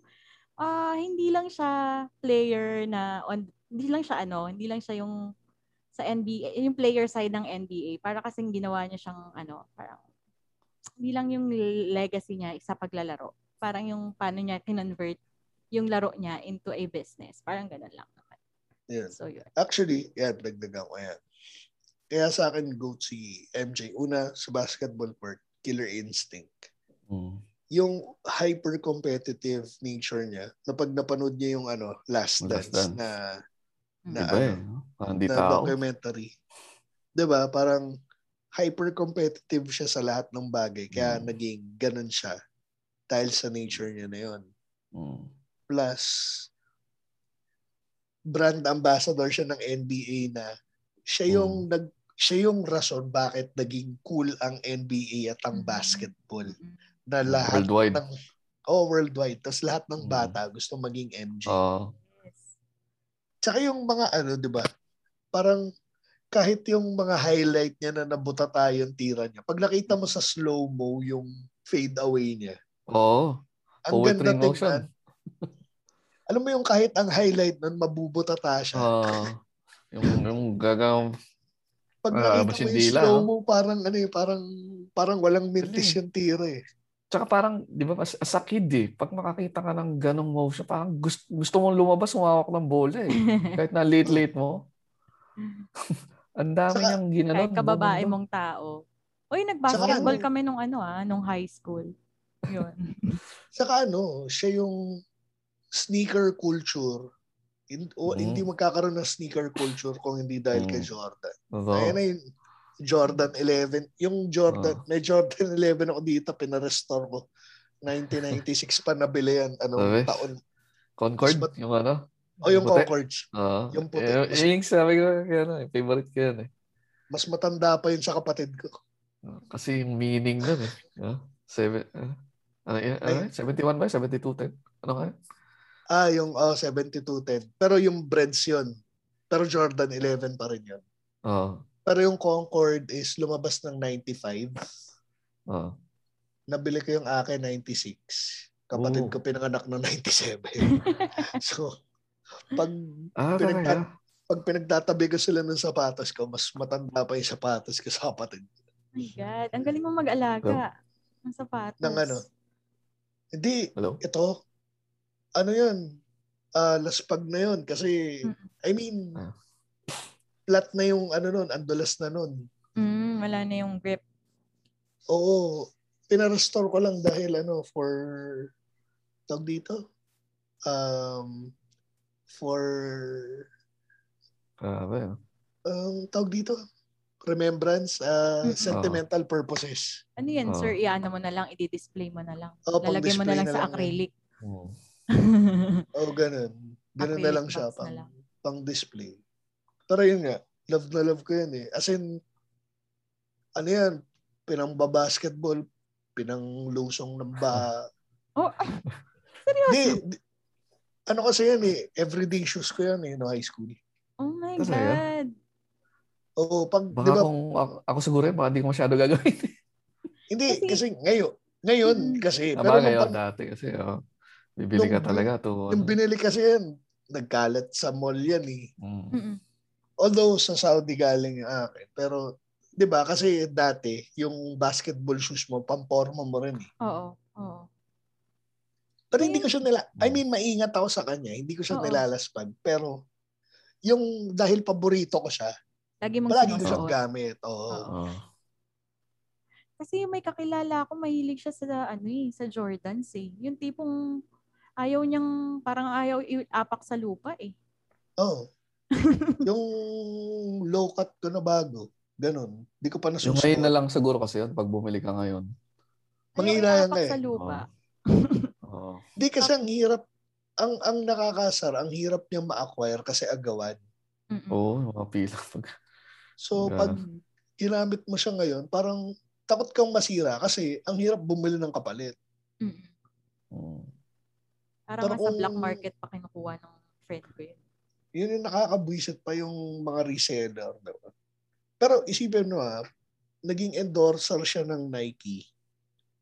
ah hindi lang siya player na, on, hindi lang siya ano, hindi lang siya yung sa NBA, yung player side ng NBA. Para kasing ginawa niya siyang ano, parang, hindi lang yung legacy niya sa paglalaro. Parang yung paano niya kinonvert yung laro niya into a business. Parang ganun lang naman. Yan. So yun. Actually, yan, dagdagan ko yan. Kaya sa akin, GOAT si MJ. Una, sa basketball part, killer instinct. Mm. Yung hyper-competitive nature niya, na pag napanood niya yung ano, Last Last Dance, Dance. na, na, Diba eh. ano, no? Parang di na tao. documentary. 'Di ba Parang hyper-competitive siya sa lahat ng bagay. Kaya Mm. naging ganun siya dahil sa nature niya na yun. Mm. Plus, brand ambassador siya ng NBA na siya yung nag siya yung rason bakit naging cool ang NBA at ang Mhm. basketball Mm-mm. na lahat Worldwide. ng oh worldwide tapos lahat ng Mm. bata gusto maging MJ. Oo. Yes. Tsaka yung mga ano, 'di ba? Parang kahit yung mga highlight niya na nabuta tayo yung tira niya. Pag nakita mo sa slow-mo yung fade away niya. Oo. Ang Poetry ganda tingnan. Alam mo yung kahit ang highlight nun mabubutata siya. Oo. yung, yung gagawin. Pag Ah, nakita mo hindi yung lang, slow-mo, parang ano eh, parang parang walang mintis yung tira eh. Tsaka parang, di ba, as, as a kid eh, pag makakita ka ng ganong motion, parang gusto, gusto mong lumabas, umawak ng bola eh. Kahit na late-late mo. Ang dami Saka- niyang ginanon. Kahit kababae mong tao. Uy, nag-basketball ano- kami nung ano ah, nung high school. Yun. Saka ano, siya yung sneaker culture. Hin- o, Mm. Hindi magkakaroon ng sneaker culture kung hindi dahil kay Mm. Jordan. Totoo. Ayan na yung Jordan 11. Yung Jordan, Oh. may Jordan 11 ako dito, pinarestore ko. 1996 pa nabili yan. Anong Sabi? taon? Concord, Mas yung ano. O yung puti. Concords. Oo. Yung puti. Eh, Mas- yung sabi ko, ano, eh, favorite ko yan eh. Mas matanda pa yun sa kapatid ko. Kasi yung meaning nun eh. Ah, seven, ah, ano, ano, yun? 71 ba? 72-10? Ano kaya? Ah, yung oh, 7210. Pero yung Breads yun. Pero Jordan 11 pa rin yun. Oo. Pero yung Concord is lumabas ng 95. Oo. Nabili ko yung akin 96. Kapatid Oo. ko pinanganak ng 97. so, pag Ah, Pinagtat- pag pinagtatabi ko sila ng sapatos ko, mas matanda pa yung sapatos ko sa kapatid. my God. Ang galing mo mag-alaga. Ng sapatos. Ng ano? Hindi, Hello? ito, ano yun, ah laspag na yun. Kasi. I mean, Ah. flat na yung ano nun, andulas na nun. Mm, wala na yung grip. Oo, pinarestore ko lang dahil ano, for, tawag dito, um, for, Grabe. no? um, tawag dito, remembrance, uh, Mm-mm. sentimental purposes. Ano yan, Oo. sir? Iano mo na lang, i-display mo na lang. Oo, Lalagay mo na lang na sa lang. acrylic. Mm. Oo, ganun. Ganun na lang siya, pang, lang. pang display. Pero yun nga, love na love ko yun eh. As in, ano yan, pinang-basketball, pinang-lusong ng ba. Oh, Di, di, ano kasi yan eh, everyday shoes ko yan eh, no high school. oh my Talaga? God. Oo, pag, Baka di ba, kung ako, ako siguro yun, baka hindi ko masyado gagawin. hindi, kasi- kasi, ngayon, ngayon Mm. kasi, Aba, pero ngayon, pag, dati kasi, oh, bibili ka talaga to. nung Ano. binili kasi yan, nagkalat sa mall yan eh. Mm. Although sa Saudi galing yung akin, pero, di ba, kasi dati, yung basketball shoes mo, pamporma mo rin eh. Oo, oo. Pero hindi ko siya nila, I Mm. mean, maingat ako sa kanya. Hindi ko siya Oo. nilalaspag. Pero, yung dahil paborito ko siya, Lagi mong palagi ko siyang gamit. Oo. Oo. Kasi may kakilala ako, mahilig siya sa, ano eh, sa Jordans eh. Yung tipong ayaw niyang, parang ayaw iapak sa lupa eh. Oo. yung low cut ko na bago, ganun. Hindi ko pa Yung nasusuot. ngayon na lang siguro kasi yun, pag bumili ka ngayon. Iapak nga eh. sa lupa. Oo. Hindi kasi ang hirap, ang ang nakakasar, ang hirap niya ma-acquire kasi agawan. Oo, mga pila. Pag, So, Yeah. pag ginamit mo siya ngayon, parang takot kang masira kasi ang hirap bumili ng kapalit. Mm. Parang Pero nasa kung- black market pa kinukuha ng friend ko yun. Yun yung nakakabwisit pa yung mga reseller. Diba? Pero isipin mo ah, naging endorser siya ng Nike.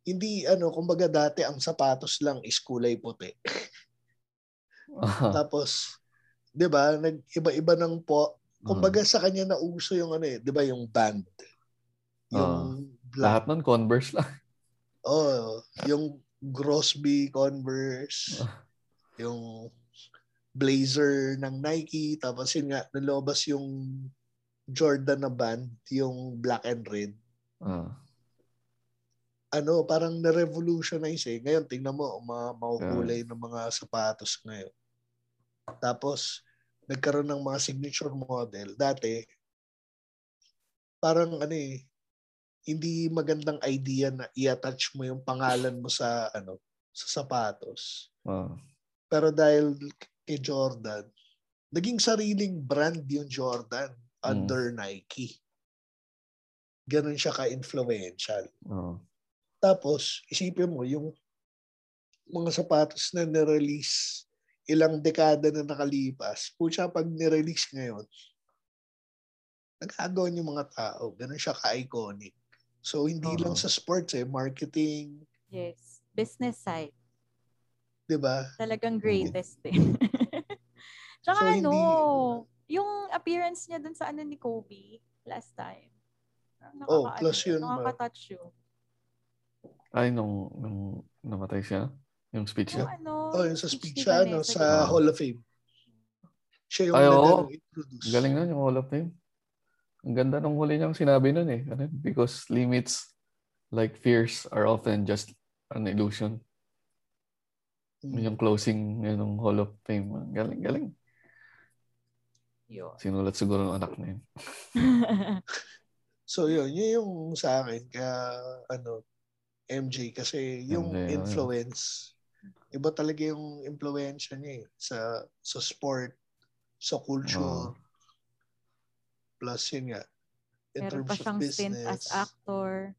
Hindi ano, kumbaga dati ang sapatos lang is kulay puti. Tapos, 'di ba, nag-iba-iba ng po. Kumbaga sa kanya nauso yung ano eh, 'di ba, yung band. Yung Lahat black. nun, Converse lang. Oh, yung Grosby Converse, yung blazer ng Nike, tapos yun nga, nalobas yung Jordan na band, yung black and red. Ah. Ano, parang na-revolutionize eh. Ngayon, tingnan mo, mga makukulay ng mga sapatos ngayon. Tapos, nagkaroon ng mga signature model. Dati, parang ano eh, hindi magandang idea na i-attach mo yung pangalan mo sa ano sa sapatos. Ah. Pero dahil kay Jordan, naging sariling brand yung Jordan under Nike. Ganon siya ka-influential. Oh. Tapos, isipin mo, yung mga sapatos na nirelease ilang dekada na nakalipas, pucha pag nirelease ngayon, nagagawan yung mga tao. Ganon siya ka-iconic. So, hindi Oo. lang sa sports eh, marketing, Yes. Business side. di ba? Talagang greatest eh. Tsaka So, ano, hindi- yung appearance niya dun sa ano ni Kobe last time. Oh, Nakaka- plus ano, yun. Nakaka-touch yun. Ay, nung, nung namatay siya, yung speech niya. ano, Oh, yung sa speech siya, ano, sa. Hall of Fame. Siya yung Ay, oo. nagano introduce. Galing nun yung Hall of Fame. Ang ganda nung huli niyang sinabi nun eh. Ano, yun? because limits like fears are often just an illusion. Mm. Yung closing yun, ng Hall of Fame. Galing, galing. Yun. Sinulat siguro ng anak na yun. So yun, yun yung sa akin kaya ano MJ kasi yung MJ, oh, influence iba talaga yung impluwensya niya eh, sa sa sport, sa culture. Oh. Plus yun nga in Meron terms pa of siyang stint business. as actor.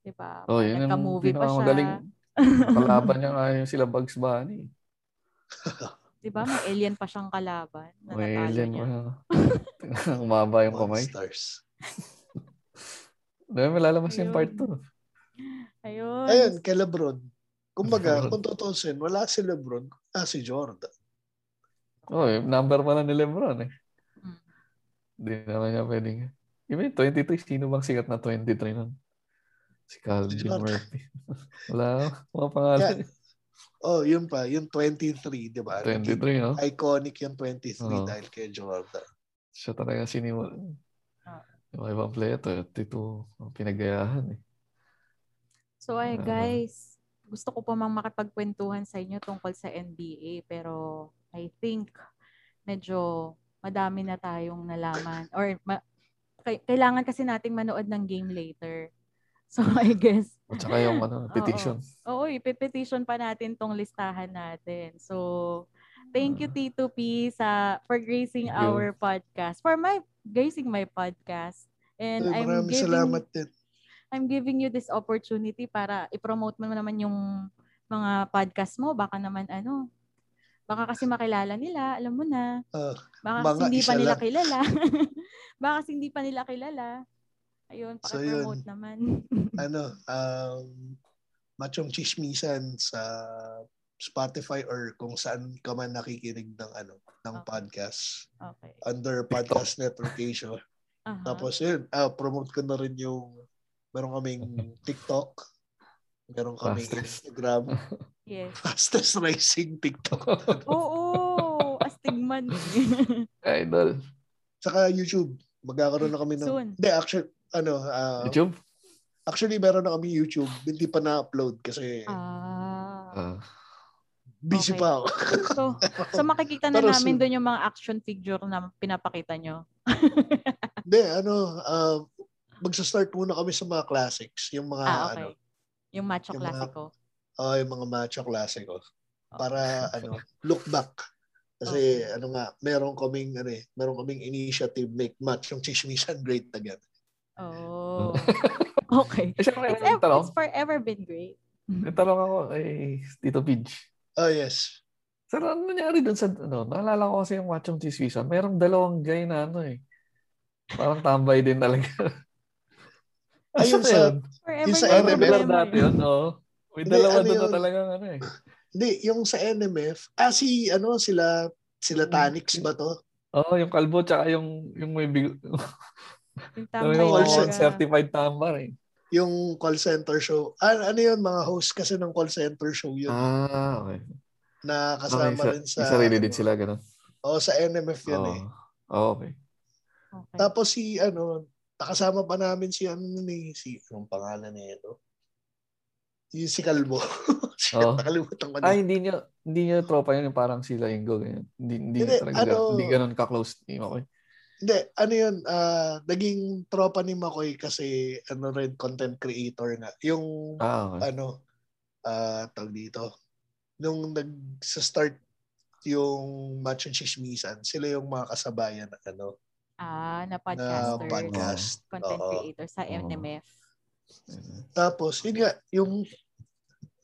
Diba? Oh, yun yung Nagka-movie pa siya. pinakamagaling. Kalaban niya nga yung sila Bugs Bunny. Diba? May alien pa siyang kalaban. Na May alien niya. pa. Umaba yung kamay. Monsters. Dahil may lalabas yung part Ayun. 2. Ayun. Ayun, kay Lebron. Kumbaga, Lebron. kung tutusin, wala si Lebron, ah si Jordan. Oh, yung number pala ni Lebron eh. Hindi naman niya pwedeng. Yung 23, sino bang sikat na 23 nun? Si Calvin Jordan. Murphy. Wala, mga pangalan. Oh, yun pa, yung 23, di ba? 23, no? Iconic yung 23 Oo. dahil kay Jordan. Siya talaga sinimula. Ah. Yung ibang player, 32, ang pinagayahan eh. So ay Ah. guys, gusto ko pa mang makipagkwentuhan sa inyo tungkol sa NBA pero I think medyo madami na tayong nalaman or ma- kailangan kasi nating manood ng game later. So I guess At saka yung ano, petition. Oo, ipepetition pa natin tong listahan natin. So, thank you Tito P sa for gracing our podcast. For my gracing my podcast. And Ay, I'm maraming giving salamat din. I'm giving you this opportunity para i-promote mo naman yung mga podcast mo. Baka naman ano, baka kasi makilala nila, alam mo na. Ah, Baka kasi hindi pa nila lang. kilala. baka kasi hindi pa nila kilala. Ayun, So, paki-promote yun. naman. ano, um, machong chismisan sa Spotify or kung saan ka man nakikinig ng ano ng Okay. podcast okay. under podcast network Asia. Aha. Tapos yun, ah, promote ko na rin yung meron kaming TikTok, meron kaming Fastest. Instagram, yes. fastest rising TikTok. Oo, astigman. Idol. Saka YouTube. Magkakaroon na kami ng Soon. Hindi, actually ano, ah, YouTube? actually meron na kami YouTube, hindi pa na-upload kasi ah. Ah. busy okay. pa ako. So, so makikita na Pero namin soon. doon yung mga action figure na pinapakita nyo. Hindi, ano, ah, magsa-start muna kami sa mga classics, yung mga ah, ano, okay. Yung macho yung mga- classico. oh, yung mga macho classico. Oh. Para ano, look back. Kasi ano nga, meron kaming ano eh, meron kaming initiative make match yung chismisan great again. Oh. okay. Eh, It's, may ev- tanong. it's forever been great. May tanong ako kay Tito Pidge. Oh yes. Sir, ano nangyari dun sa, ano, naalala ko kasi yung Machong Chiswisa, merong dalawang guy na ano eh. Parang tambay din talaga. Ayun sa, Yung sa yung NMF. regular dati yun, oo. May dalawa ano doon na yun? talagang ano eh. hindi, yung sa NMF, ah si, ano, sila, sila Tanix ba to? Oo, yung kalbo tsaka yung, yung may big... Yung Yung tambay call center. talaga. certified tambar eh. Yung call center show. Ah, ano yun, mga host kasi ng call center show yun. Ah, okay. na Okay, kasama sa, rin sa... sarili din sila, gano'n. Oo, sa NMF yun Oo. eh. Oo, okay. Okay. Tapos si, ano, nakasama pa namin si, ano, ni, si, anong pangalan na ito? Yung si Kalbo. Oo. Nakalimutan ko na. Ay, hindi niya, hindi niya tropa yun, yung parang sila Ingo, ganyan. Hindi, hindi, Hindi, talaga, ano- hindi ganun ka-close ni Makoy. Hindi, ano yun, ah, naging tropa ni Makoy kasi, ano rin, content creator nga. Yung, Ah, okay. ano, ah, tawag dito, nung nag-start yung Macho Chismisan, sila yung mga kasabayan na, ano, ah, na na podcaster. podcast. Content Oo. creator sa Oo. NMF. Tapos, yun nga, yung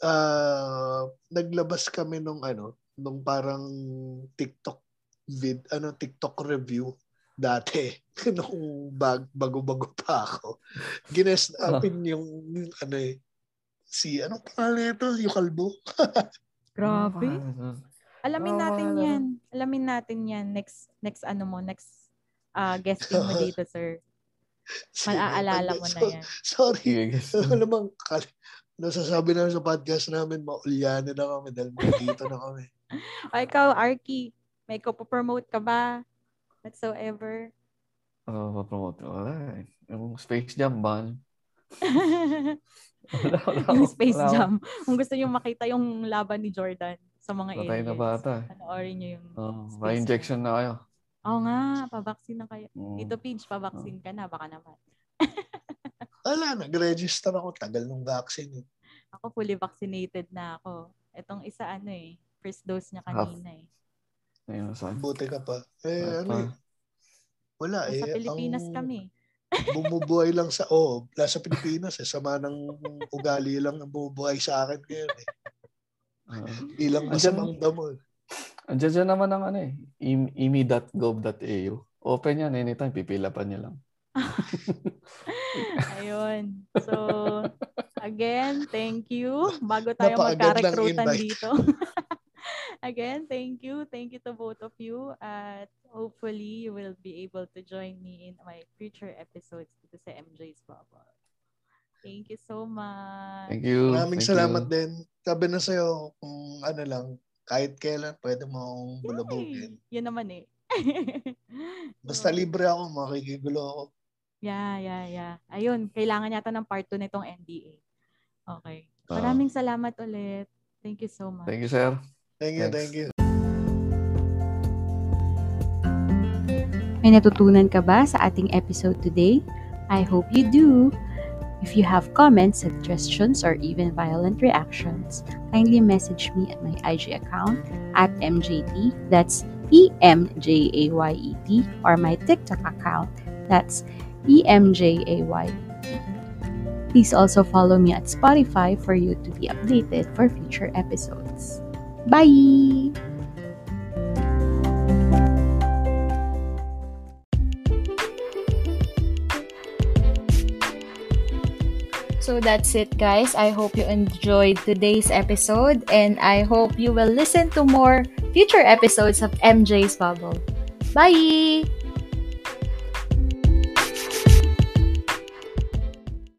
ah, naglabas kami nung ano, nung parang TikTok vid, ano, TikTok review dati nung bag, bago-bago pa ako. Gines namin yung, yung ano eh, si, anong pangalan ito? Yung kalbo? Grabe. Ah, Alamin natin ano. yan. Alamin natin yan. Next, next ano mo, next uh, guesting mo dito, sir. Maaalala mo na So- yan. Sorry. Guys. Ano namang, kal- nasasabi namin sa podcast namin, maulyanan na kami dahil dito na kami. O ikaw, Arky, may promote ka ba? Whatsoever. Oo, papromote. Wala eh. Yung Space Jam ban. Wala, wala yung Space wala. Jam. Kung gusto nyo makita yung laban ni Jordan sa mga Patay aliens. na bata. Panoorin nyo yung Oh, Space may injection na kayo. Oo nga, pabaksin na kayo. Mm. Dito, Pidge, pabaksin ka na. Baka naman. Wala, nag-register ako. Tagal nung vaccine. eh. Ako fully vaccinated na ako. Itong isa ano eh. First dose niya Half. kanina eh. Ayun, saan? Buti ka pa. Eh, At ano pa. eh. Wala eh. Nasa Pilipinas ang kami. Bumubuhay lang sa, oh, nasa Pilipinas eh. Sama ng ugali lang ang bumubuhay sa akin ngayon eh. Ah. Hindi lang Andyan- masamang damo. Andiyan dyan naman ang ano eh. im- imi.gov.au. Open yan anytime. Pipilapan niya lang. Ayun. So, again, thank you. Bago tayo magka-recruitan dito. Again, thank you. Thank you to both of you. At hopefully, you will be able to join me in my future episodes dito sa MJ's Bubble. Thank you so much. Thank you. Maraming Thank salamat you. din. Sabi na sa'yo, kung ano lang, kahit kailan, pwede mo akong bulabugin. Yun naman eh. Basta libre ako, makikigulo ako. Yeah, yeah, yeah. Ayun, kailangan yata ng part 2 nitong NDA. Okay. Ah. Maraming salamat ulit. Thank you so much. Thank you, sir. Thank you, Thanks. thank you. May natutunan ka ba sa ating episode today? I hope you do. If you have comments, suggestions, or even violent reactions, kindly message me at my IG account at MJT, that's E M J A Y E T, or my TikTok account, that's E E-M-J-A-Y-E-T. Please also follow me at Spotify for you to be updated for future episodes. Bye! So that's it, guys. I hope you enjoyed today's episode, and I hope you will listen to more future episodes of MJ's Bubble. Bye!